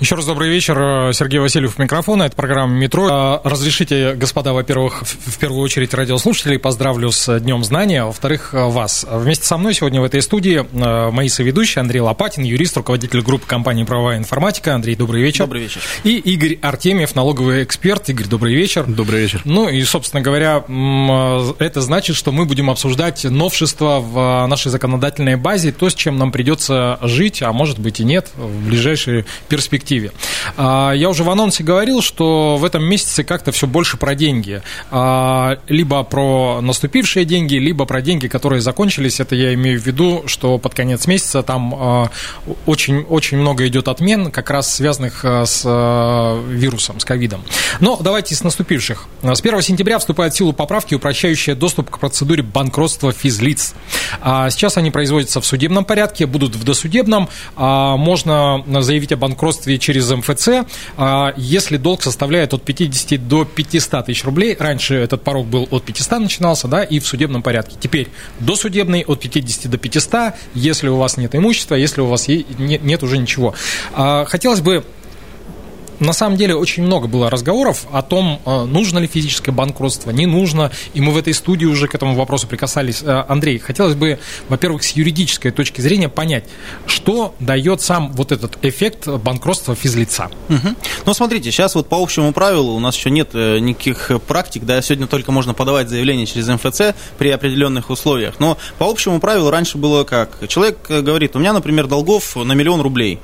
Еще раз добрый вечер. Сергей Васильев микрофона. Это программа «Метро». А, разрешите, господа, во-первых, в первую очередь радиослушателей поздравлю с Днем Знания, во-вторых, вас. Вместе со мной сегодня в этой студии мои соведущие Андрей Лопатин, юрист, руководитель группы компании «Правовая информатика». Андрей, добрый вечер. Добрый вечер. И Игорь Артемьев, налоговый эксперт. Игорь, добрый вечер. Добрый вечер. Ну и, собственно говоря, это значит, что мы будем обсуждать новшества в нашей законодательной базе, то, с чем нам придется жить, а может быть и нет, в ближайшей перспективе перспективе. А, я уже в анонсе говорил, что в этом месяце как-то все больше про деньги. А, либо про наступившие деньги, либо про деньги, которые закончились. Это я имею в виду, что под конец месяца там очень-очень а, много идет отмен, как раз связанных с вирусом, с ковидом. Но давайте с наступивших. С 1 сентября вступает в силу поправки, упрощающие доступ к процедуре банкротства физлиц. Сейчас они производятся в судебном порядке, будут в досудебном. Можно заявить о банкротстве через МФЦ, а если долг составляет от 50 до 500 тысяч рублей, раньше этот порог был от 500 начинался, да, и в судебном порядке. Теперь досудебный от 50 до 500, если у вас нет имущества, если у вас нет уже ничего. А, хотелось бы на самом деле очень много было разговоров о том, э, нужно ли физическое банкротство, не нужно, и мы в этой студии уже к этому вопросу прикасались. Э, Андрей, хотелось бы, во-первых, с юридической точки зрения понять, что дает сам вот этот эффект банкротства физлица. Угу. Ну, смотрите, сейчас вот по общему правилу у нас еще нет э, никаких практик, да, сегодня только можно подавать заявление через МФЦ при определенных условиях, но по общему правилу раньше было как? Человек говорит, у меня, например, долгов на миллион рублей,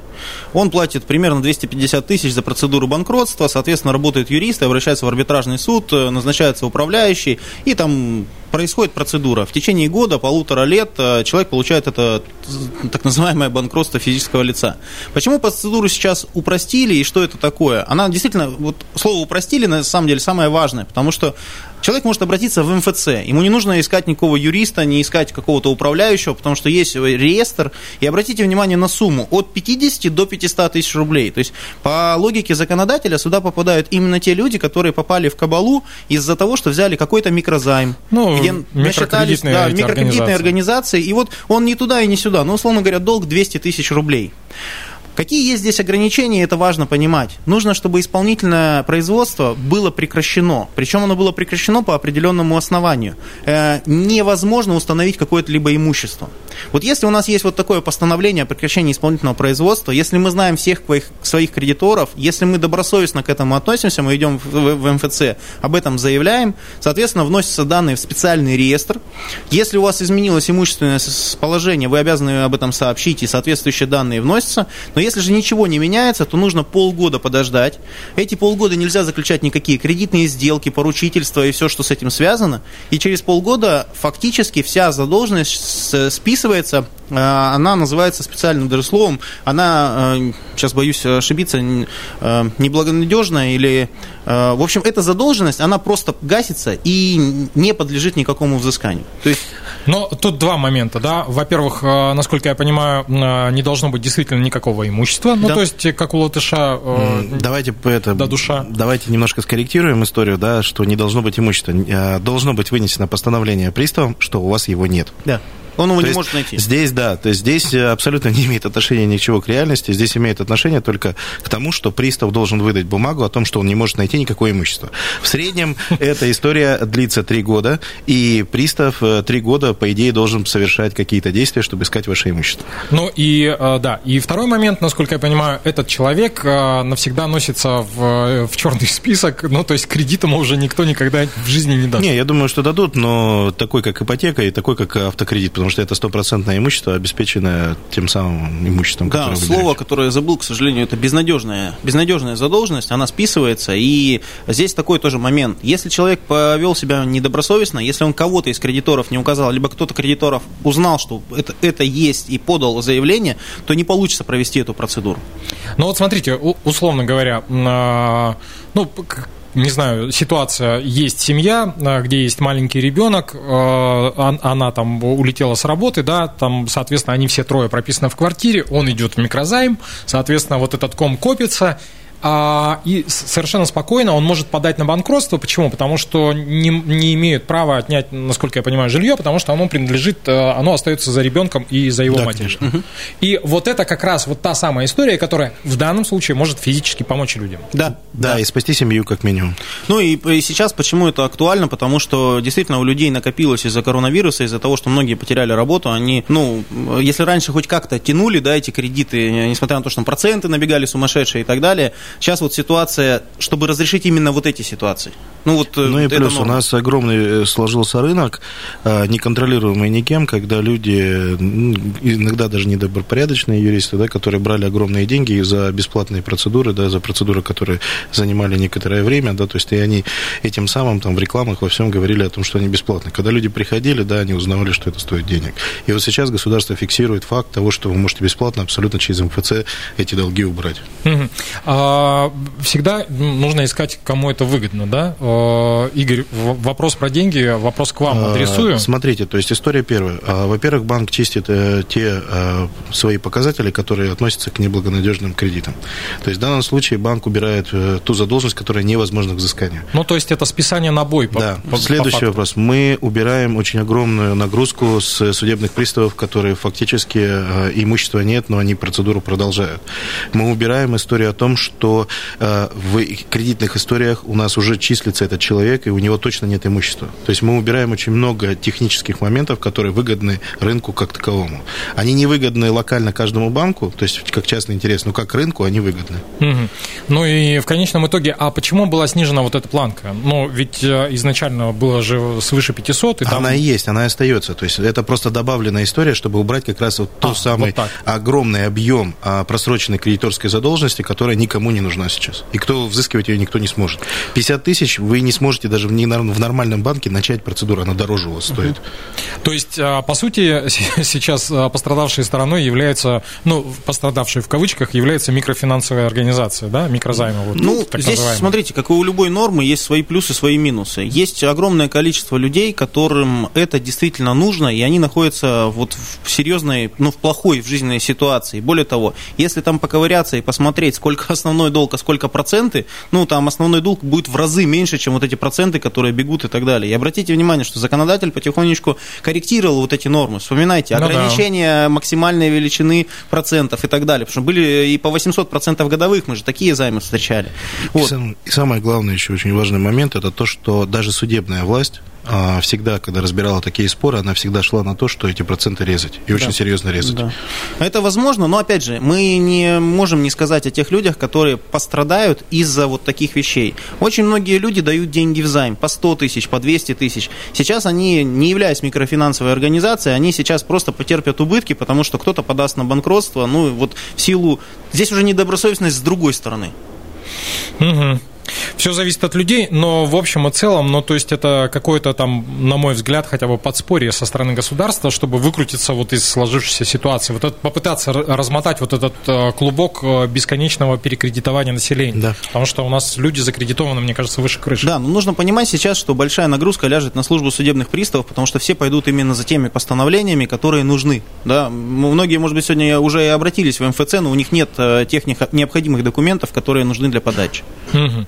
он платит примерно 250 тысяч за процедуру банкротства, соответственно, работают юристы, обращаются в арбитражный суд, э, назначается управляющий, и там происходит процедура. В течение года, полутора лет э, человек получает это так называемое банкротство физического лица. Почему процедуру сейчас упростили и что это такое? Она действительно, вот слово упростили на самом деле самое важное, потому что человек может обратиться в МФЦ. Ему не нужно искать никакого юриста, не искать какого-то управляющего, потому что есть реестр. И обратите внимание на сумму от 50 до 500 тысяч рублей. То есть по логике законодателя сюда попадают именно те люди, которые попали в кабалу из-за того, что взяли какой-то микрозайм, ну, где насчитались да, микрокредитные организации. организации. И вот он не туда и не сюда. Ну, условно говоря, долг 200 тысяч рублей. Какие есть здесь ограничения, это важно понимать. Нужно, чтобы исполнительное производство было прекращено. Причем оно было прекращено по определенному основанию. Э, невозможно установить какое-то либо имущество. Вот если у нас есть вот такое постановление о прекращении исполнительного производства, если мы знаем всех своих, кредиторов, если мы добросовестно к этому относимся, мы идем в, в, в МФЦ, об этом заявляем, соответственно, вносятся данные в специальный реестр. Если у вас изменилось имущественное положение, вы обязаны об этом сообщить, и соответствующие данные вносятся. Но если же ничего не меняется, то нужно полгода подождать. Эти полгода нельзя заключать никакие кредитные сделки, поручительства и все, что с этим связано. И через полгода фактически вся задолженность списывается. Э, она называется специальным даже словом. Она, сейчас э, боюсь ошибиться, э, неблагонадежная или... В общем, эта задолженность, она просто гасится и не подлежит никакому взысканию. То есть но тут два момента, да. Во-первых, э, насколько я понимаю, э, не должно быть действительно никакого имущества. Ну, да. то есть, как у латыша э, Давайте это, до душа. Давайте немножко скорректируем историю, да, что не должно быть имущества. Должно быть вынесено постановление приставом, что у вас его нет. Да. Он его то не может найти. Здесь, да, то есть здесь э, абсолютно не имеет отношения ничего к реальности, здесь имеет отношение только к тому, что пристав должен выдать бумагу о том, что он не может найти никакое имущество. В среднем эта история длится три года, и пристав э, три года, по идее, должен совершать какие-то действия, чтобы искать ваше имущество. Ну и, э, да, и второй момент, насколько я понимаю, этот человек навсегда носится в, в черный список, ну, то есть кредит ему уже никто никогда в жизни не даст. Не, я думаю, что дадут, но такой, как ипотека и такой, как автокредит, потому что это стопроцентное имущество, обеспеченное тем самым имуществом, да, которое слово, берете. которое я забыл, к сожалению, это безнадежная, безнадежная задолженность, она списывается, и здесь такой тоже момент. Если человек повел себя недобросовестно, если он кого-то из кредиторов не указал, либо кто-то кредиторов узнал, что это, это есть и подал заявление, то не получится провести эту процедуру. Ну вот смотрите, условно говоря, а, ну, не знаю, ситуация, есть семья, а, где есть маленький ребенок, а, она там улетела с работы, да, там, соответственно, они все трое прописаны в квартире, он идет в микрозайм, соответственно, вот этот ком копится, и совершенно спокойно он может подать на банкротство. Почему? Потому что не, не имеют права отнять, насколько я понимаю, жилье, потому что оно принадлежит, э, оно остается за ребенком и за его да, матерью. Конечно. И вот это как раз вот та самая история, которая в данном случае может физически помочь людям. Да, да, да. и спасти семью как минимум. Ну и, и сейчас почему это актуально? Потому что действительно у людей накопилось из-за коронавируса, из-за того, что многие потеряли работу, они, ну, если раньше хоть как-то тянули, да, эти кредиты, несмотря на то, что там проценты набегали сумасшедшие и так далее, Сейчас вот ситуация, чтобы разрешить именно вот эти ситуации. Ну, вот, э, ну и плюс у нас огромный э, сложился рынок, э, неконтролируемый никем, когда люди, иногда даже недобропорядочные юристы, да, которые брали огромные деньги за бесплатные процедуры, да, за процедуры, которые занимали некоторое время, да, то есть и они этим самым там в рекламах во всем говорили о том, что они бесплатные. Когда люди приходили, да, они узнавали, что это стоит денег. И вот сейчас государство фиксирует факт того, что вы можете бесплатно абсолютно через МФЦ эти долги убрать. А, всегда нужно искать, кому это выгодно, да? Э, Игорь, вопрос про деньги, вопрос к вам адресую. Смотрите, то есть история первая. А, во-первых, банк чистит э, те э, свои показатели, которые относятся к неблагонадежным кредитам. То есть в данном случае банк убирает ту задолженность, которая невозможна к взысканию. Ну, то есть это списание на бой. По, да. По, Следующий по вопрос. Мы убираем очень огромную нагрузку с судебных приставов, которые фактически имущества нет, но они процедуру продолжают. Мы убираем историю о том, что в кредитных историях у нас уже числится этот человек, и у него точно нет имущества. То есть мы убираем очень много технических моментов, которые выгодны рынку как таковому. Они не выгодны локально каждому банку, то есть как частный интерес, но как рынку они выгодны. Угу. Ну и в конечном итоге, а почему была снижена вот эта планка? Ну, ведь э, изначально было же свыше 500. И там... Она и есть, она и остается. То есть это просто добавленная история, чтобы убрать как раз вот тот а, самый вот огромный объем а, просроченной кредиторской задолженности, которая никому не нужна сейчас. И кто взыскивать ее никто не сможет. 50 тысяч вы не сможете даже в нормальном банке начать процедуру, она дороже у вас стоит. То есть, а, по сути, сейчас а, пострадавшей стороной является, ну, пострадавшей в кавычках, является микрофинансовая организация, да, микрозаймы. Вот, ну, здесь, называемые. смотрите, как и у любой нормы, есть свои плюсы, свои минусы. Есть огромное количество людей, которым это действительно нужно, и они находятся вот в серьезной, ну, в плохой в жизненной ситуации. Более того, если там поковыряться и посмотреть, сколько основной долг, а сколько проценты, ну, там основной долг будет в разы меньше, чем вот эти проценты, которые бегут и так далее. И обратите внимание, что законодатель потихонечку корректировал вот эти нормы. Вспоминайте, ограничения ну, да. максимальной величины процентов и так далее. Потому что были и по 800 процентов годовых, мы же такие займы встречали. Вот. И, и самое главное еще очень важный момент, это то, что даже судебная власть всегда, когда разбирала такие споры, она всегда шла на то, что эти проценты резать. И очень да. серьезно резать. Да. Это возможно, но опять же, мы не можем не сказать о тех людях, которые пострадают из-за вот таких вещей. Очень многие люди дают деньги в займ по 100 тысяч, по 200 тысяч. Сейчас они, не являясь микрофинансовой организацией, они сейчас просто потерпят убытки, потому что кто-то подаст на банкротство, ну вот в силу... Здесь уже недобросовестность с другой стороны. Угу. Все зависит от людей, но в общем и целом, ну, то есть это какое-то там, на мой взгляд, хотя бы подспорье со стороны государства, чтобы выкрутиться вот из сложившейся ситуации, вот это, попытаться размотать вот этот э, клубок э, бесконечного перекредитования населения. Да. Потому что у нас люди закредитованы, мне кажется, выше крыши. Да, но нужно понимать сейчас, что большая нагрузка ляжет на службу судебных приставов, потому что все пойдут именно за теми постановлениями, которые нужны. Да, многие, может быть, сегодня уже и обратились в МФЦ, но у них нет э, тех необходимых документов, которые нужны для подачи. Угу.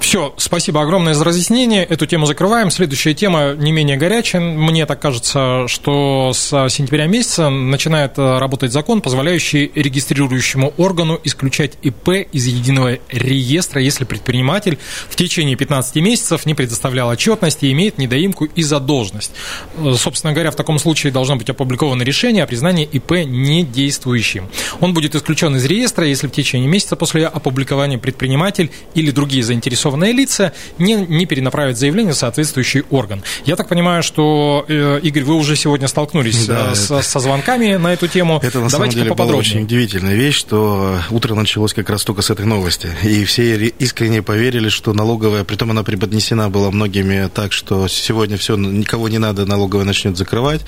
Все, спасибо огромное за разъяснение. Эту тему закрываем. Следующая тема не менее горячая. Мне так кажется, что с сентября месяца начинает э, работать закон, позволяющий регистрирующему органу исключать ИП из единого реестра, если предприниматель в течение 15 месяцев не предоставлял отчетности и имеет недоимку и задолженность. Э, собственно говоря, в таком случае должно быть опубликовано решение о признании ИП недействующим. Он будет исключен из реестра, если в течение месяца после опубликования предприниматель или другие заинтересованные заинтересованные лица не, не перенаправят заявление в соответствующий орган. Я так понимаю, что, э, Игорь, вы уже сегодня столкнулись Да, э, с- это- со звонками на эту тему. Это на самом Давайте деле была очень удивительная вещь, что утро началось как раз только с этой новости. И все ре- искренне поверили, что налоговая, притом она преподнесена была многими так, что сегодня все, никого не надо, налоговая начнет закрывать.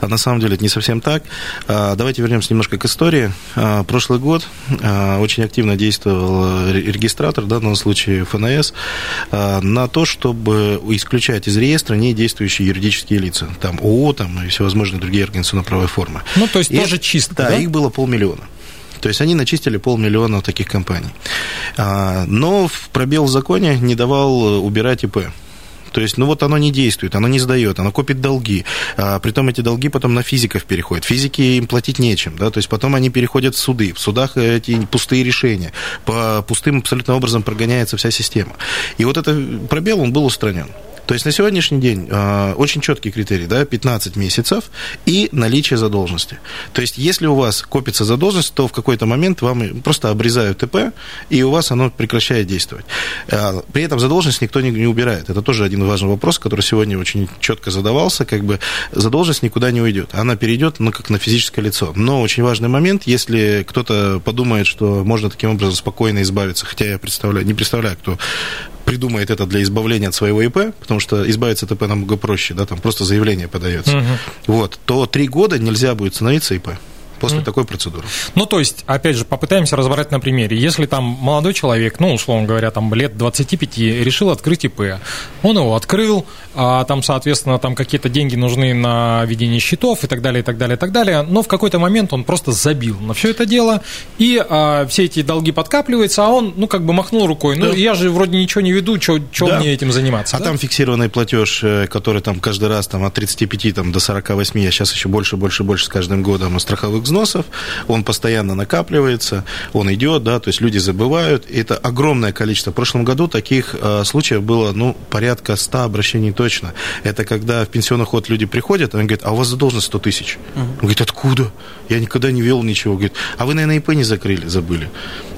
А на самом деле это не совсем так. А, Давайте вернемся немножко к истории. А, Прошлый год а, очень активно действовал ре- регистратор, в данном случае ФНС, а, на то, чтобы исключать из реестра недействующие юридические лица. Там ООО там, и всевозможные другие организационно-правовые формы. Ну, то есть И тоже чистка, Да, да? их было полмиллиона. То есть они начистили полмиллиона таких компаний. А, Но пробел в законе не давал э, убирать ИП. То есть, ну вот оно не действует, оно не сдает, оно копит долги. А, притом эти долги потом на физиков переходят. Физики им платить нечем, да, то есть потом они переходят в суды. В судах эти пустые решения. По пустым абсолютно образом прогоняется вся система. И вот этот пробел, он был устранен. То есть на сегодняшний день э, очень четкий критерий, да, 15 месяцев и наличие задолженности. То есть если у вас копится задолженность, то в какой-то момент вам просто обрезают ТП, и у вас оно прекращает действовать. Э, при этом задолженность никто не убирает. Это тоже один важный вопрос, который сегодня очень четко задавался. Как бы задолженность никуда не уйдет. Она перейдет, ну, как на физическое лицо. Но очень важный момент, если кто-то подумает, что можно таким образом спокойно избавиться, хотя я представляю, не представляю, кто придумает это для избавления от своего ИП, потому что избавиться от ИП намного проще, да, там просто заявление подается, вот, то три года нельзя будет становиться ИП после такой процедуры. Ну, то есть, опять же, попытаемся разобрать на примере. Если там молодой человек, ну, условно говоря, там лет 25, решил открыть ИП, он его открыл, а там, соответственно, там какие-то деньги нужны на ведение счетов и так далее, и так далее, и так далее, но в какой-то момент он просто забил на все это дело, и а, все эти долги подкапливаются, а он, ну, как бы махнул рукой, ну, Да. я же вроде ничего не веду, что Да. мне этим заниматься? А да? там фиксированный платеж, э, который там каждый раз там, от 35 там, до 48, а сейчас еще больше, больше, больше с каждым годом страховых взносов, он постоянно накапливается, он идет, да, то есть люди забывают. И это огромное количество. В прошлом году таких э, случаев было, ну, порядка 100 обращений точно. Это когда в пенсионный ход люди приходят, они говорят, а у вас задолженность 100 тысяч. Он говорит, откуда? Я никогда не вел ничего. Говорит, а вы, наверное, ИП не закрыли, забыли.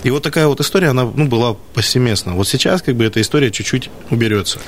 И вот такая вот история, она ну, была повсеместно. Вот сейчас как бы эта история чуть-чуть уберется.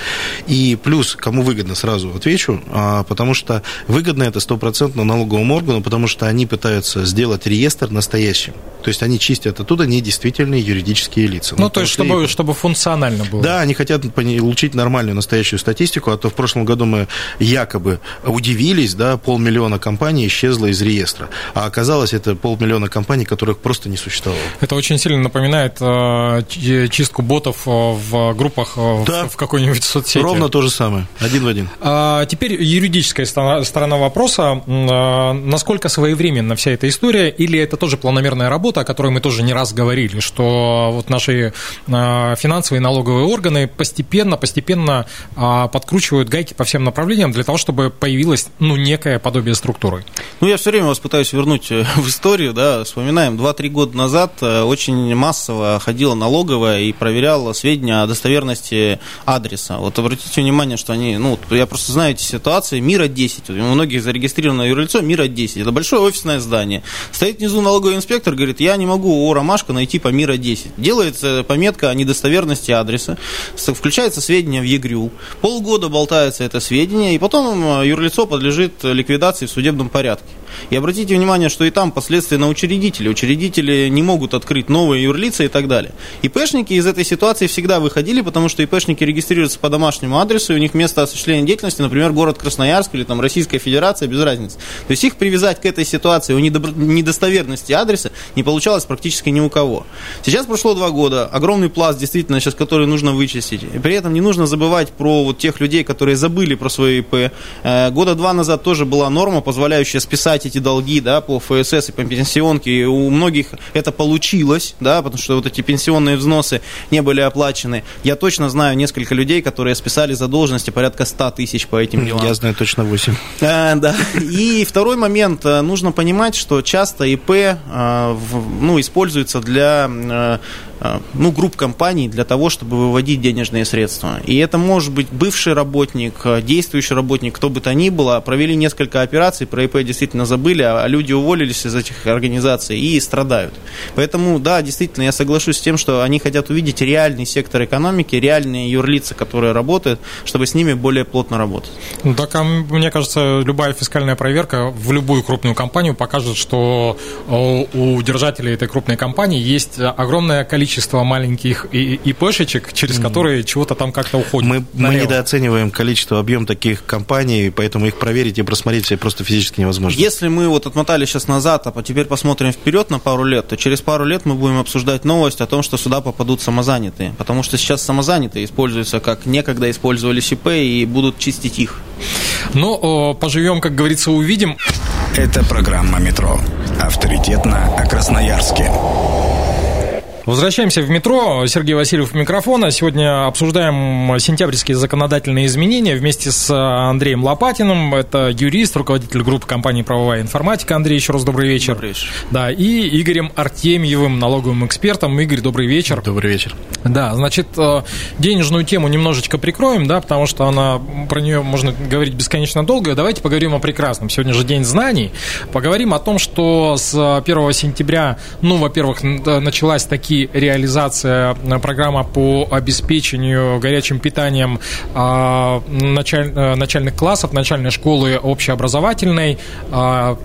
И плюс, кому выгодно, сразу отвечу, а, потому что выгодно это стопроцентно налоговому органу, потому что они пытаются сделать реестр настоящим. То есть они чистят оттуда недействительные юридические лица. Ну, то есть, чтобы, и- чтобы функционально было. да, они хотят получить нормальную настоящую статистику, а то в прошлом году мы якобы удивились, да, полмиллиона компаний исчезло из реестра, а оказалось это полмиллиона компаний, которых просто не существовало. Это очень сильно напоминает э, чистку ботов э, в группах э, Да. в, в какой-нибудь соцсети. Ровно то же самое, один в один. А, теперь юридическая сторона, сторона вопроса. А, Насколько своевременна вся эта история, или это тоже планомерная работа, о которой мы тоже не раз говорили, что вот наши а, финансовые и налоговые органы постепенно, постепенно а, подкручивают гайки по всем направлениям для того, чтобы появилось ну, некое подобие структуры. Ну, я все время вас пытаюсь вернуть э, в историю, да, вспоминаем, 2-3 года назад э, очень массово ходила налоговая и проверяла сведения о достоверности адреса. Вот обратите внимание, что они, ну, я просто знаю эти ситуации, Мира 10, вот у многих зарегистрировано юрлицо Мира 10, это большое офисное здание. Стоит внизу налоговый инспектор, говорит, я не могу ООО «Ромашка» найти по Мира 10. Делается пометка о недостоверности адреса, включается сведения в ЕГРЮ, полгода болтается это сведение, и потом э, юрлицо подлежит ликвидации в судебном порядке. И обратите внимание, что и там последствия на учредителей. Учредители не могут открыть новые юрлица и так далее. ИПшники из этой ситуации всегда выходили, потому что ИПшники регистрируются по домашнему адресу, и у них место осуществления деятельности, например, город Красноярск или там Российская Федерация, без разницы. То есть их привязать к этой ситуации у недостоверности адреса не получалось практически ни у кого. Сейчас прошло два года, огромный пласт действительно сейчас, который нужно вычистить. И при этом не нужно забывать про вот тех людей, которые забыли про свои ИП. Э, Года два назад тоже была норма, позволяющая списать эти долги да, по ФСС и по пенсионке. И у многих это получилось, да, потому что вот эти пенсионные взносы не были оплачены. Я точно знаю несколько людей, которые списали задолженности порядка 100 тысяч по этим делам. Я знаю точно 8. Э, да. И второй момент. э, Нужно понимать, что часто ИП э, ну, используется для ну, групп компаний для того, чтобы выводить денежные средства. И это может быть бывший работник, э, действующий работник, кто бы то ни было. Провели несколько операций, про ИП действительно позабыли, а люди уволились из этих организаций и страдают. Поэтому, да, действительно, я соглашусь с тем, что они хотят увидеть реальный сектор экономики, реальные юрлицы, которые работают, чтобы с ними более плотно работать. Ну, так, а мне кажется, любая фискальная проверка в любую крупную компанию покажет, что у держателей этой крупной компании есть огромное количество маленьких ИПшечек, через mm. которые чего-то там как-то уходит. Мы, мы недооцениваем количество, объем таких компаний, поэтому их проверить и просмотреть просто физически невозможно. Если мы вот отмотали сейчас назад, а теперь посмотрим вперед на пару лет, то через пару лет мы будем обсуждать новость о том, что сюда попадут самозанятые. Потому что сейчас самозанятые используются как некогда использовали ИП и будут чистить их. Ну, поживем, как говорится, увидим. Это программа «Метро». Авторитетно о Красноярске. Возвращаемся в метро. Сергей Васильев микрофона. Сегодня обсуждаем сентябрьские законодательные изменения вместе с Андреем Лопатиным. Это юрист, руководитель группы компании «Правовая информатика». Андрей, еще раз добрый вечер. Добрый вечер. Да, и Игорем Артемьевым, налоговым экспертом. Игорь, добрый вечер. Добрый вечер. Да, значит, э, денежную тему немножечко прикроем, да, потому что она, про нее можно говорить бесконечно долго. Давайте поговорим о прекрасном. Сегодня же День знаний. Поговорим о том, что с 1 сентября, ну, во-первых, началась такие реализация э, программы по обеспечению горячим питанием а, началь, э, начальных классов, начальной школы общеобразовательной. А,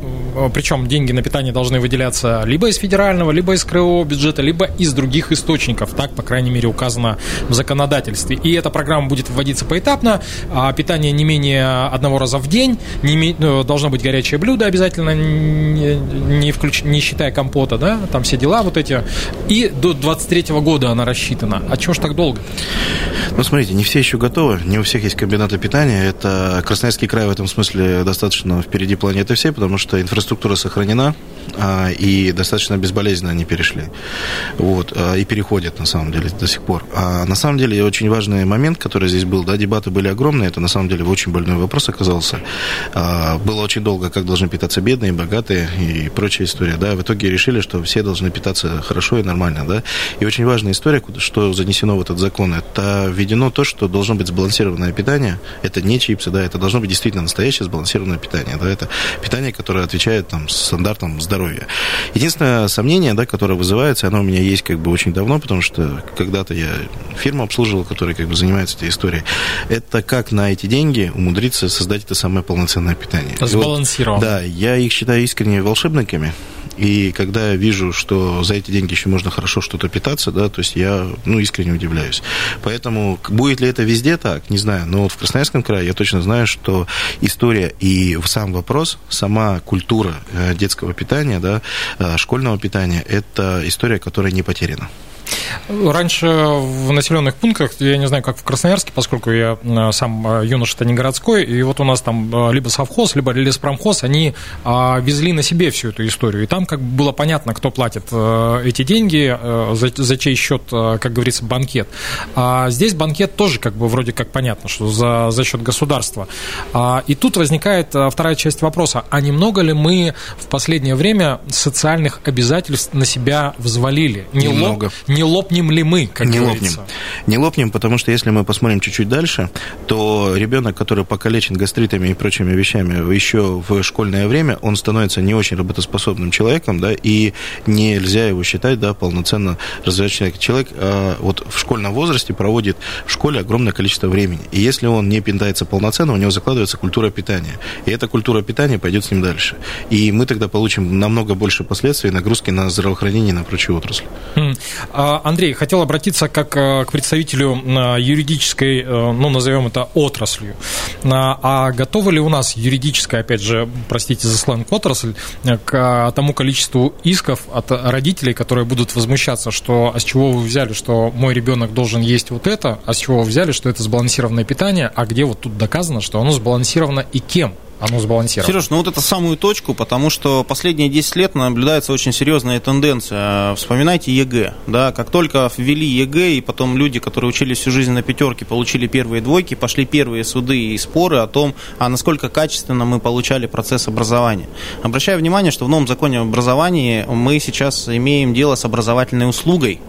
Причем деньги на питание должны выделяться либо из федерального, либо из краевого бюджета, либо из других источников. Так, по крайней мере, указано в законодательстве. И эта программа будет вводиться поэтапно. А питание не менее одного раза в день. Не, э, должно быть горячее блюдо обязательно, не, не, включ, не считая компота, да, там все дела вот эти. И до 23 года она рассчитана. А чего ж так долго? Ну, смотрите, не все еще готовы, не у всех есть комбинаты питания. Это Красноярский край в этом смысле достаточно впереди планеты всей, потому что инфраструктура сохранена, а, и достаточно безболезненно они перешли. Вот, а, и переходят, на самом деле, до сих пор. А на самом деле, очень важный момент, который здесь был, да, дебаты были огромные, это, на самом деле, очень больной вопрос оказался. А, было очень долго, как должны питаться бедные, богатые и прочая история, да. В итоге решили, что все должны питаться хорошо и нормально, да. И очень важная история, что занесено в этот закон, это введено то, что должно быть сбалансированное питание. Это не чипсы, да, это должно быть действительно настоящее сбалансированное питание, да. Это питание, которое отвечает там стандартам здоровья. Единственное сомнение, да, которое вызывается, оно у меня есть как бы очень давно, потому что когда-то я фирму обслуживал, которая как бы занимается этой историей. Это как на эти деньги умудриться создать это самое полноценное питание. Сбалансированно. Вот, да, я их считаю искренне волшебниками. И когда я вижу, что за эти деньги еще можно хорошо что-то питаться, да, то есть я, ну, искренне удивляюсь. Поэтому будет ли это везде так, не знаю. Но вот в Красноярском крае я точно знаю, что история и сам вопрос, сама культура э, детского питания, да, э, школьного питания, это история, которая не потеряна. Раньше в населенных пунктах, я не знаю, как в Красноярске, поскольку я э, сам э, юноша-то не городской, и вот у нас там э, либо совхоз, либо леспромхоз, они а, везли на себе всю эту историю. И там как бы было понятно, кто платит эти деньги, за, за чей счет, как говорится, банкет. А здесь банкет тоже как бы вроде как понятно, что за, за счет государства. А, и тут возникает вторая часть вопроса. А немного ли мы в последнее время социальных обязательств на себя взвалили? Немного. Не не лопнем ли мы, как не говорится? лопнем. Не лопнем, потому что если мы посмотрим чуть-чуть дальше, то ребенок, который покалечен гастритами и прочими вещами еще в школьное время, он становится не очень работоспособным человеком, да, и нельзя его считать, да, полноценно развивающим человек. Человек а, вот в школьном возрасте проводит в школе огромное количество времени. И если он не питается полноценно, у него закладывается культура питания. И эта культура питания пойдет с ним дальше. И мы тогда получим намного больше последствий нагрузки на здравоохранение и на прочие отрасли. Хм. А, Андрей, хотел обратиться как э, к представителю э, юридической, э, ну, назовем это отраслью. А готовы ли у нас юридическая, опять же, простите за сленг, отрасль к тому количеству исков от родителей, которые будут возмущаться, что а с чего вы взяли, что мой ребенок должен есть вот это, а с чего вы взяли, что это сбалансированное питание, а где вот тут доказано, что оно сбалансировано и кем? Оно сбалансировано. Сереж, ну вот это самую точку, потому что последние 10 лет наблюдается очень серьезная тенденция. Вспоминайте ЕГЭ. Да? Как только ввели ЕГЭ, и потом люди, которые учились всю жизнь на пятерке, получили первые двойки, пошли первые суды и споры о том, а насколько качественно мы получали процесс образования. Обращаю внимание, что в новом законе об образовании мы сейчас имеем дело с образовательной услугой,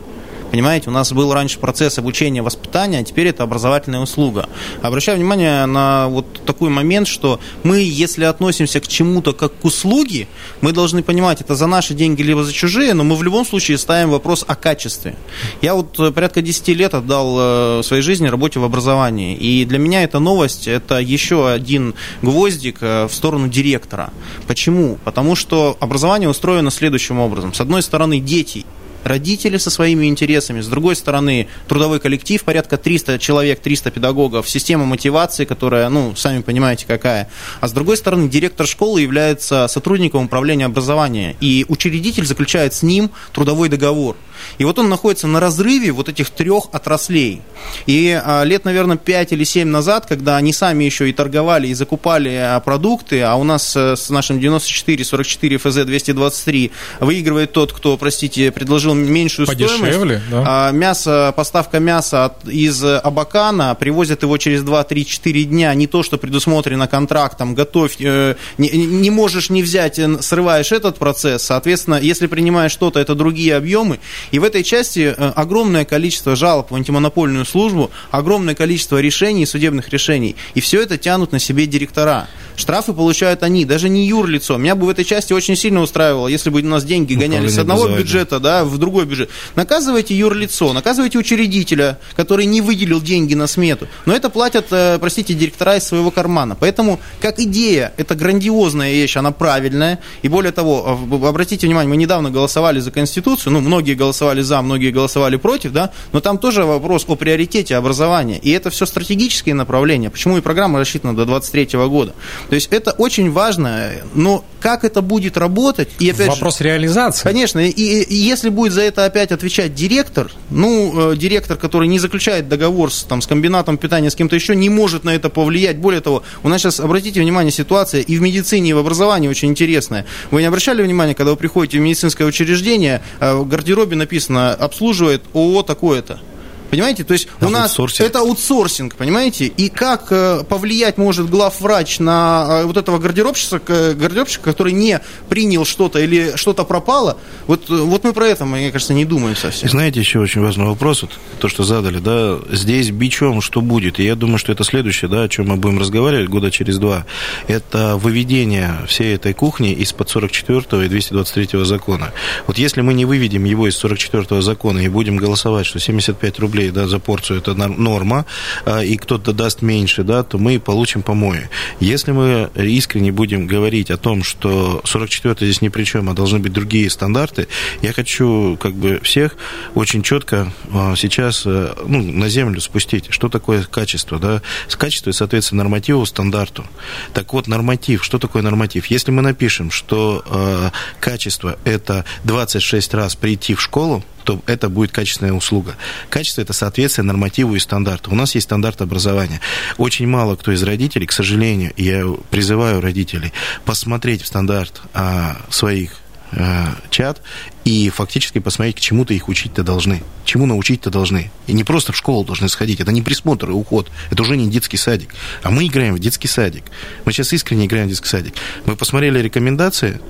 Понимаете, у нас был раньше процесс обучения, воспитания, а теперь это образовательная услуга. Обращаю внимание на вот такой момент, что мы, если относимся к чему-то как к услуге, мы должны понимать, это за наши деньги либо за чужие, но мы в любом случае ставим вопрос о качестве. Я вот э, порядка 10 лет отдал э, своей жизни работе в образовании, и для меня эта новость, это еще один гвоздик э, в сторону директора. Почему? Потому что образование устроено следующим образом. С одной стороны, дети родители со своими интересами, с другой стороны, трудовой коллектив, порядка 300 человек, 300 педагогов, система мотивации, которая, ну, сами понимаете, какая. А с другой стороны, директор школы является сотрудником управления образования, и учредитель заключает с ним трудовой договор. И вот он находится на разрыве вот этих трех отраслей. И а, лет, наверное, 5 или 7 назад, когда они сами еще и торговали, и закупали а, продукты, а у нас а, с нашим 94-44 ФЗ-223 выигрывает тот, кто, простите, предложил меньшую Подешевле, стоимость. да? А, мясо, поставка мяса из Абакана, привозят его через 2-3-4 дня, не то, что предусмотрено контрактом, готовь, э, не, не можешь не взять, э, срываешь этот процесс, соответственно, если принимаешь что-то, это другие объемы, и в этой части э, огромное количество жалоб в антимонопольную службу, огромное количество решений, судебных решений. И все это тянут на себе директора. Штрафы получают они, даже не юрлицо. Меня бы в этой части очень сильно устраивало, если бы у нас деньги гонялись с одного бюджета да, в другой бюджет. Наказывайте юрлицо, наказывайте учредителя, который не выделил деньги на смету. Но это платят, э, простите, директора из своего кармана. Поэтому, как идея, это грандиозная вещь, она правильная. И более того, обратите внимание, мы недавно голосовали за Конституцию, ну, многие голосовали за, многие голосовали против, да, но там тоже вопрос о приоритете образования. И это все стратегические направления. Почему и программа рассчитана до 2023 года. То есть это очень важно, но как это будет работать? И опять Вопрос же, реализации. Конечно, и, и если будет за это опять отвечать директор, ну, э, директор, который не заключает договор с, там, с комбинатом питания, с кем-то еще, не может на это повлиять. Более того, у нас сейчас, обратите внимание, ситуация и в медицине, и в образовании очень интересная. Вы не обращали внимания, когда вы приходите в медицинское учреждение, э, в гардеробе написано «обслуживает ООО такое-то». Понимаете? То есть у нас аутсорсинг. это аутсорсинг, понимаете? И как э, повлиять может главврач на э, вот этого гардеробщика, гардеробщика, который не принял что-то или что-то пропало? Вот, вот мы про это, мне кажется, не думаем совсем. И знаете, еще очень важный вопрос, вот, то, что задали, да, здесь бичом что будет? И я думаю, что это следующее, да, о чем мы будем разговаривать года через два. Это выведение всей этой кухни из-под 44 и 223 закона. Вот если мы не выведем его из 44 закона и будем голосовать, что 75 рублей рублей да, за порцию это норма, а, и кто-то даст меньше, да, то мы получим помои. Если мы искренне будем говорить о том, что 44 здесь ни при чем, а должны быть другие стандарты, я хочу как бы всех очень четко а, сейчас э, ну, на землю спустить. Что такое качество? Да? Качество, соответственно, нормативу, стандарту. Так вот, норматив. Что такое норматив? Если мы напишем, что э, качество – это 26 раз прийти в школу, то это будет качественная услуга. Качество – это соответствие нормативу и стандарту. У нас есть стандарт образования. Очень мало кто из родителей, к сожалению, я призываю родителей посмотреть в стандарт а, своих а, чат и фактически посмотреть, к чему-то их учить-то должны. Чему научить-то должны. И не просто в школу должны сходить. Это не присмотр и уход. Это уже не детский садик. А мы играем в детский садик. Мы сейчас искренне играем в детский садик. Мы посмотрели рекомендации,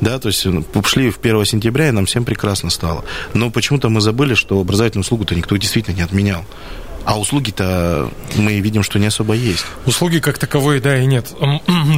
да, то есть пошли в 1 сентября, и нам всем прекрасно стало. Но почему-то мы забыли, что образовательную услугу-то никто действительно не отменял. А услуги-то мы видим, что не особо есть. Услуги как таковые, да, и нет.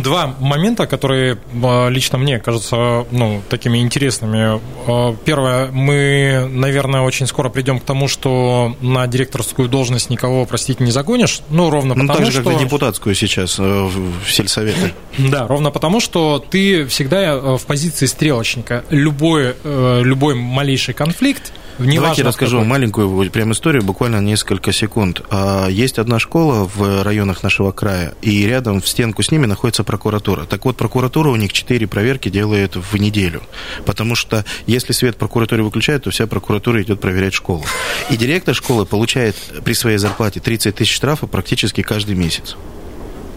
Два момента, которые а, лично мне кажутся ну, такими интересными. А, первое, мы, наверное, очень скоро придем к тому, что на директорскую должность никого, простите, не загонишь. Ну, ровно ну, потому, так же, что... как и депутатскую сейчас э, в сельсоветы. Да, ровно потому, что ты всегда э, в позиции стрелочника. Любой, э, любой малейший конфликт не Давайте расскажу какой. маленькую прям историю, буквально несколько секунд. А, есть одна школа в районах нашего края, и рядом в стенку с ними находится прокуратура. Так вот, прокуратура у них четыре проверки делает в неделю. Потому что если свет прокуратуре выключает, то вся прокуратура идет проверять школу. И директор школы получает при своей зарплате 30 тысяч штрафа практически каждый месяц.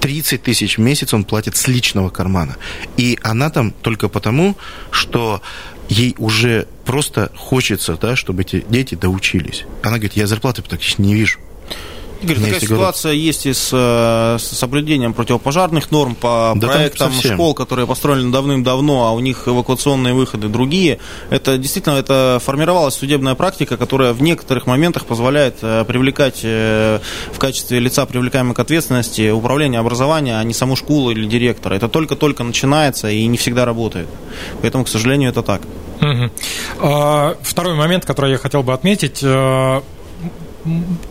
30 тысяч в месяц он платит с личного кармана. И она там только потому, что ей уже просто хочется, да, чтобы эти дети доучились. Она говорит, я зарплаты практически не вижу. Игорь, такая ситуация есть и с, э, с соблюдением противопожарных норм по да проектам школ, которые построены давным-давно, а у них эвакуационные выходы другие. Это действительно это формировалась судебная практика, которая в некоторых моментах позволяет э, привлекать э, в качестве лица, привлекаемых к ответственности, управление образования, а не саму школу или директора. Это только-только начинается и не всегда работает. Поэтому, к сожалению, это так. Угу. Второй момент, который я хотел бы отметить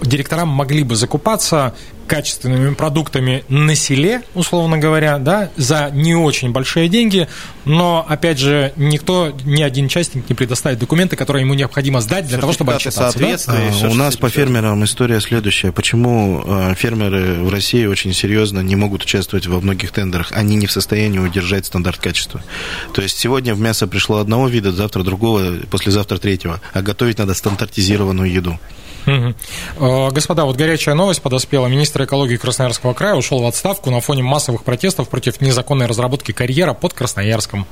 директорам могли бы закупаться качественными продуктами на селе, условно говоря, да, за не очень большие деньги, но, опять же, никто, ни один частник не предоставит документы, которые ему необходимо сдать для того, чтобы отчитаться. Да? А, у нас по фермерам история следующая. Почему а, фермеры в России очень серьезно не могут участвовать во многих тендерах? Они не в состоянии удержать стандарт качества. То есть сегодня в мясо пришло одного вида, завтра другого, послезавтра третьего, а готовить надо стандартизированную еду. Угу. Господа, вот горячая новость подоспела. Министр экологии Красноярского края ушел в отставку на фоне массовых протестов против незаконной разработки карьера под Красноярском.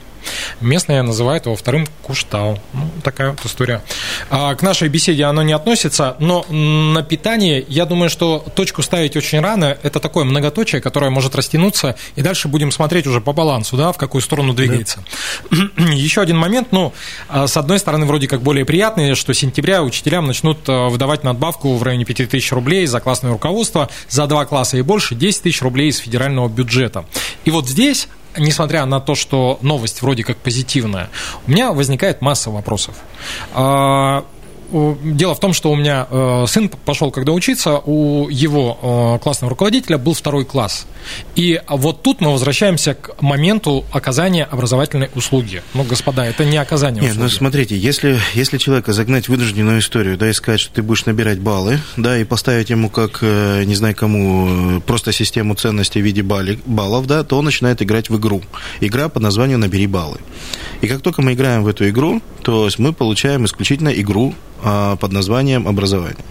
Местные называют его вторым Куштау. Ну, такая вот история. А, к нашей беседе оно не относится, но на питание, я думаю, что точку ставить очень рано. Это такое многоточие, которое может растянуться, и дальше будем смотреть уже по балансу, да, в какую сторону двигается. Да. Еще один момент, ну, а, с одной стороны, вроде как более приятный, что с сентября учителям начнут а, выдавать надбавку в районе 5000 рублей за классное руководство, за два класса и больше 10 тысяч рублей из федерального бюджета. И вот здесь несмотря на то, что новость вроде как позитивная, у меня возникает масса вопросов. А, дело в том, что у меня э, сын пошел когда учиться, у его э, классного руководителя был второй класс. И вот тут мы возвращаемся к моменту оказания образовательной услуги. Ну, господа, это не оказание Нет, ну, услуги. ну смотрите, если, если человека загнать в вынужденную историю, да, и сказать, что ты будешь набирать баллы, да, и поставить ему как, э, не знаю кому, просто систему ценностей в виде балли, баллов, да, то он начинает играть в игру. Игра под названием «Набери баллы». И как только мы играем в эту игру, то есть мы получаем исключительно игру а, под названием образование.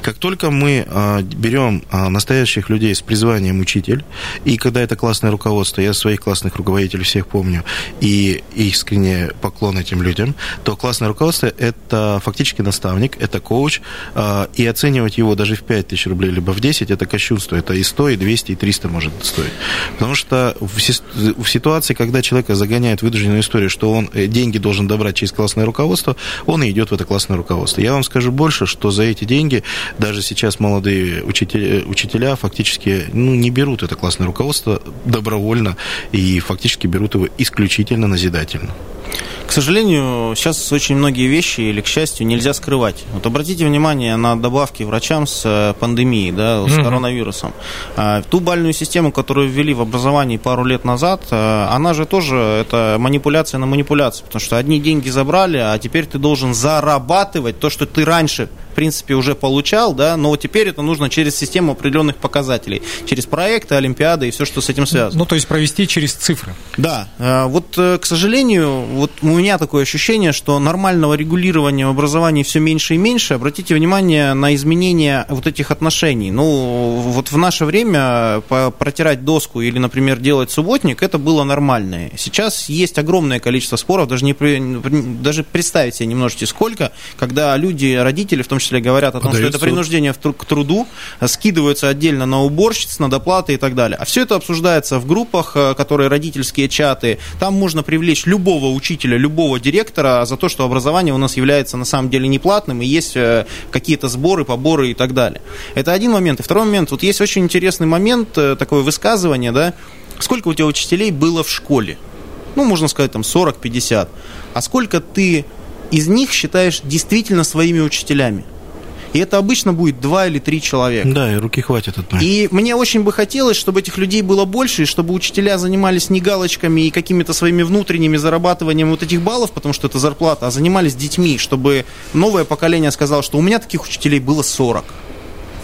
Как только мы а, берем а, настоящих людей с призванием учитель, и когда это классное руководство, я своих классных руководителей всех помню, и искренне поклон этим людям, то классное руководство – это фактически наставник, это коуч, и оценивать его даже в 5 тысяч рублей, либо в 10 – это кощунство, это и 100, и 200, и 300 может стоить. Потому что в ситуации, когда человека загоняет в вынужденную историю, что он э, деньги должен добрать через классное руководство, он и идет в это классное руководство. Я вам скажу больше, что за эти деньги даже сейчас молодые учителя, учителя фактически ну, не берут это классное руководство добровольно и фактически берут его исключительно назидательно. К сожалению, сейчас очень многие вещи, или к счастью, нельзя скрывать. Вот обратите внимание на добавки врачам с э, пандемией, да, с mm-hmm. коронавирусом. А, ту бальную систему, которую ввели в образовании пару лет назад, э, она же тоже это манипуляция на манипуляцию, потому что одни деньги забрали, а теперь ты должен зарабатывать то, что ты раньше в принципе, уже получал, да, но теперь это нужно через систему определенных показателей, через проекты, олимпиады и все, что с этим связано. Ну, то есть провести через цифры. Да. Э, вот, к сожалению, вот у меня такое ощущение, что нормального регулирования в образовании все меньше и меньше. Обратите внимание на изменения вот этих отношений. Ну, вот в наше время протирать доску или, например, делать субботник, это было нормально. Сейчас есть огромное количество споров, даже, не, даже представить себе не можете сколько, когда люди, родители в том числе, говорят о том, Подают что это принуждение к труду, скидываются отдельно на уборщиц, на доплаты и так далее. А все это обсуждается в группах, э, которые родительские чаты. Там можно привлечь любого учителя, любого директора за то, что образование у нас является на самом деле неплатным, и есть э, какие-то сборы, поборы и так далее. Это один момент. И второй момент, вот есть очень интересный момент, э, такое высказывание, да, сколько у тебя учителей было в школе? Ну, можно сказать, там 40-50. А сколько ты из них считаешь действительно своими учителями? И это обычно будет два или три человека. Да, и руки хватит одной. И мне очень бы хотелось, чтобы этих людей было больше, и чтобы учителя занимались не галочками и какими-то своими внутренними зарабатыванием вот этих баллов, потому что это зарплата, а занимались детьми, чтобы новое поколение сказало, что у меня таких учителей было 40.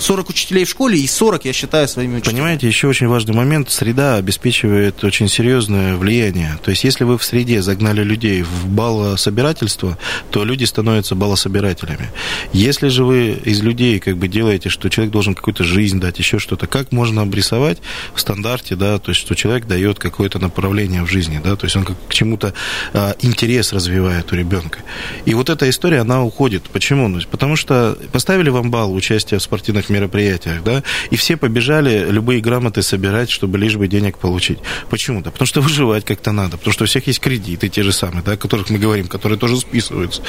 40 учителей в школе и 40, я считаю, своими учителями. Понимаете, еще очень важный момент. Среда обеспечивает очень серьезное влияние. То есть, если вы в среде загнали людей в баллособирательство, то люди становятся баллособирателями. Если же вы из людей как бы делаете, что человек должен какую-то жизнь дать, еще что-то, как можно обрисовать в стандарте, да, то есть, что человек дает какое-то направление в жизни, да, то есть он как к чему-то а, интерес развивает у ребенка. И вот эта история, она уходит. Почему? Ну, потому что поставили вам балл участия в спортивных мероприятиях, да, и все побежали любые грамоты собирать, чтобы лишь бы денег получить. Почему? Да потому что выживать как-то надо, потому что у всех есть кредиты те же самые, да, о которых мы говорим, которые тоже списываются.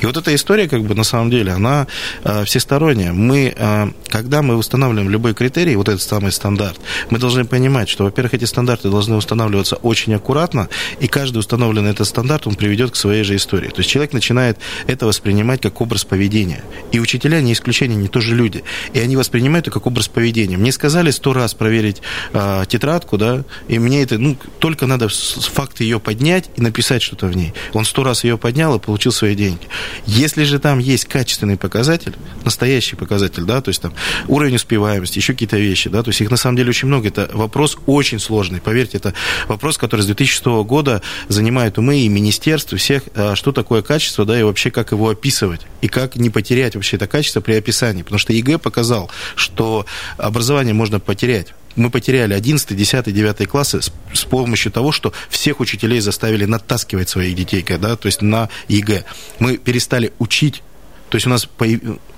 И вот эта история, как бы, на самом деле, она э, всесторонняя. Мы, э, когда мы устанавливаем любой критерий, вот этот самый стандарт, мы должны понимать, что, во-первых, эти стандарты должны устанавливаться очень аккуратно, и каждый установленный этот стандарт, он приведет к своей же истории. То есть человек начинает это воспринимать как образ поведения. И учителя не исключение, они тоже люди. И они воспринимают это как образ поведения. Мне сказали сто раз проверить э, тетрадку, да, и мне это, ну, только надо факт ее поднять и написать что-то в ней. Он сто раз ее поднял и получил свои деньги. Если же там есть качественный показатель, настоящий показатель, да, то есть там уровень успеваемости, еще какие-то вещи, да, то есть их на самом деле очень много. Это вопрос очень сложный. Поверьте, это вопрос, который с 2006 года занимает умы и министерств, всех, а, что такое качество, да, и вообще как его описывать, и как не потерять вообще это качество при описании. Потому что ЕГЭ показал, что образование можно потерять мы потеряли 11, 10, 9 классы с, с помощью того, что всех учителей заставили натаскивать своих детей, да, то есть на ЕГЭ. Мы перестали учить то есть у нас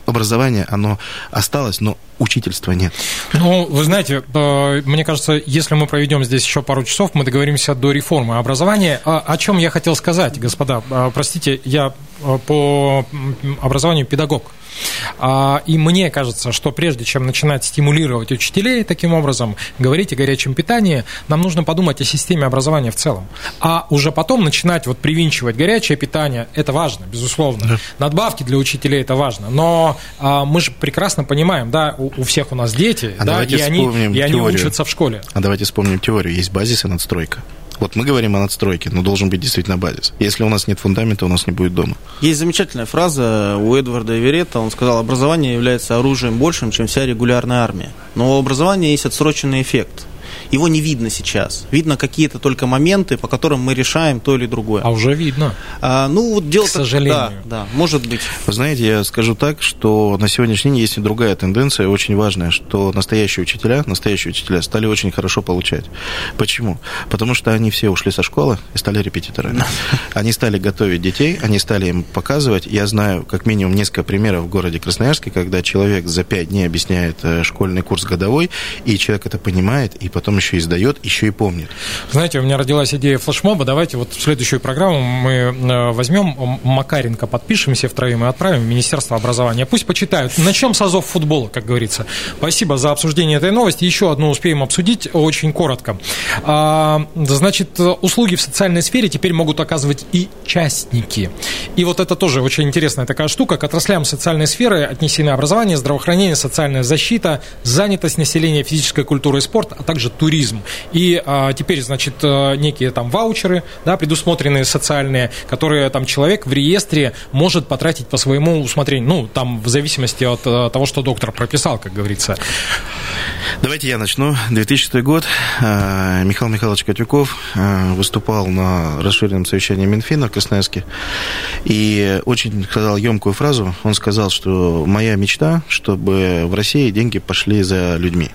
образование, оно осталось, но учительства нет. Ну, вы знаете, э, мне кажется, если мы проведем здесь еще пару часов, мы договоримся до реформы образования. А о чем я хотел сказать, господа? Э, простите, я по образованию педагог. А, и мне кажется, что прежде чем начинать стимулировать учителей таким образом, говорить о горячем питании, нам нужно подумать о системе образования в целом. А уже потом начинать вот привинчивать горячее питание, это важно, безусловно. Да. Надбавки для учителей это важно. Но а, мы же прекрасно понимаем, да, у, у всех у нас дети, а да, и они, и они учатся в школе. А давайте вспомним теорию. Есть базис и надстройка. Вот мы говорим о надстройке, но должен быть действительно базис. Если у нас нет фундамента, у нас не будет дома. Есть замечательная фраза у Эдварда Эверетта. Он сказал, образование является оружием большим, чем вся регулярная армия. Но у образования есть отсроченный эффект его не видно сейчас. Видно какие-то только моменты, по которым мы решаем то или другое. А уже видно. А, ну, вот дело К сожалению. Да, да, может быть. Вы знаете, я скажу так, что на сегодняшний день есть и другая тенденция, очень важная, что настоящие учителя, настоящие учителя стали очень хорошо получать. Почему? Потому что они все ушли со школы и стали репетиторами. Они стали готовить детей, они стали им показывать. Я знаю как минимум несколько примеров в городе Красноярске, когда человек за пять дней объясняет э, школьный курс годовой, и человек это понимает, и потом еще издает, еще и помнит. Знаете, у меня родилась идея флешмоба. Давайте вот в следующую программу мы э, возьмем Макаренко, подпишемся втроем и отправим в Министерство образования. Пусть почитают. Начнем с азов футбола, как говорится. Спасибо за обсуждение этой новости. Еще одну успеем обсудить очень коротко. А, значит, услуги в социальной сфере теперь могут оказывать и частники. И вот это тоже очень интересная такая штука. К отраслям социальной сферы отнесены образование, здравоохранение, социальная защита, занятость населения, физическая культура и спорт, а также туризм туризм. И а, теперь, значит, э, некие там ваучеры, да, предусмотренные социальные, которые там человек в реестре может потратить по своему усмотрению. Ну, там в зависимости от э, того, что доктор прописал, как говорится. Давайте я начну. 2006 год. Э, Михаил Михайлович Котюков выступал на расширенном совещании Минфина в Красноярске и очень сказал емкую фразу. Он сказал, что моя мечта, чтобы в России деньги пошли за людьми.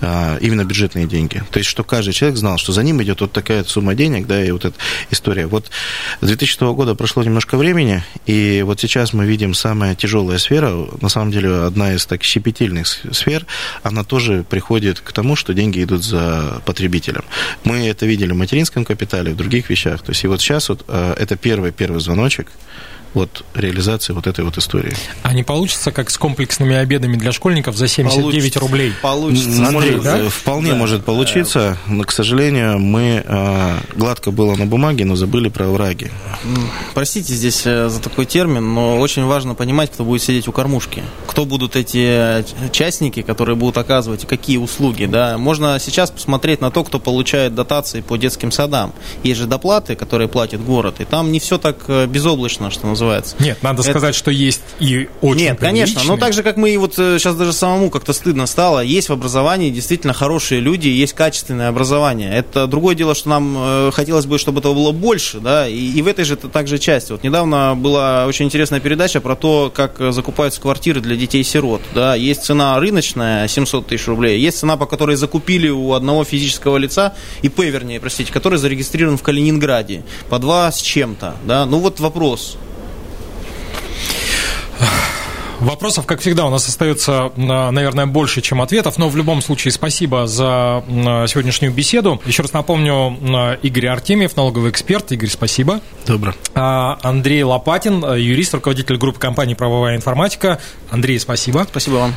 А, именно бюджетные деньги. То есть, что каждый человек знал, что за ним идет вот такая сумма денег, да, и вот эта история. Вот с 2006 года прошло немножко времени, и вот сейчас мы видим самая тяжелая сфера, на самом деле одна из так щепетильных сфер, она тоже приходит к тому, что деньги идут за потребителем. Мы это видели в материнском капитале, в других вещах. То есть, и вот сейчас вот а, это первый, первый звоночек, вот реализации вот этой вот истории. А не получится, как с комплексными обедами для школьников за 79 получится. рублей? Получится. Андрей, может, да? Вполне да. может получиться, но, к сожалению, мы э, гладко было на бумаге, но забыли про враги. Простите здесь э, за такой термин, но очень важно понимать, кто будет сидеть у кормушки. Кто будут эти частники, которые будут оказывать, и какие услуги. Да? Можно сейчас посмотреть на то, кто получает дотации по детским садам. Есть же доплаты, которые платит город, и там не все так э, безоблачно, что называется называется. Нет, надо это... сказать, что есть и очень Нет, конечно, но так же, как мы и вот сейчас э, даже самому как-то стыдно стало, есть в образовании действительно хорошие люди, есть качественное образование. Это другое дело, что нам э, хотелось бы, чтобы этого было больше, да, и, и в этой же также части. Вот недавно была очень интересная передача про то, как закупаются квартиры для детей-сирот, да, есть цена рыночная 700 тысяч рублей, есть цена, по которой закупили у одного физического лица, ИП, вернее, простите, который зарегистрирован в Калининграде, по два с чем-то, да, ну вот вопрос, Вопросов, как всегда, у нас остается, наверное, больше, чем ответов, но в любом случае спасибо за сегодняшнюю беседу. Еще раз напомню, Игорь Артемьев, налоговый эксперт. Игорь, спасибо. Добро. А, Андрей Лопатин, юрист, руководитель группы компании «Правовая информатика». Андрей, спасибо. Спасибо вам.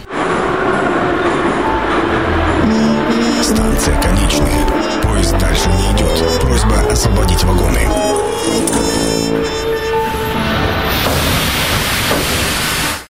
Станция конечная.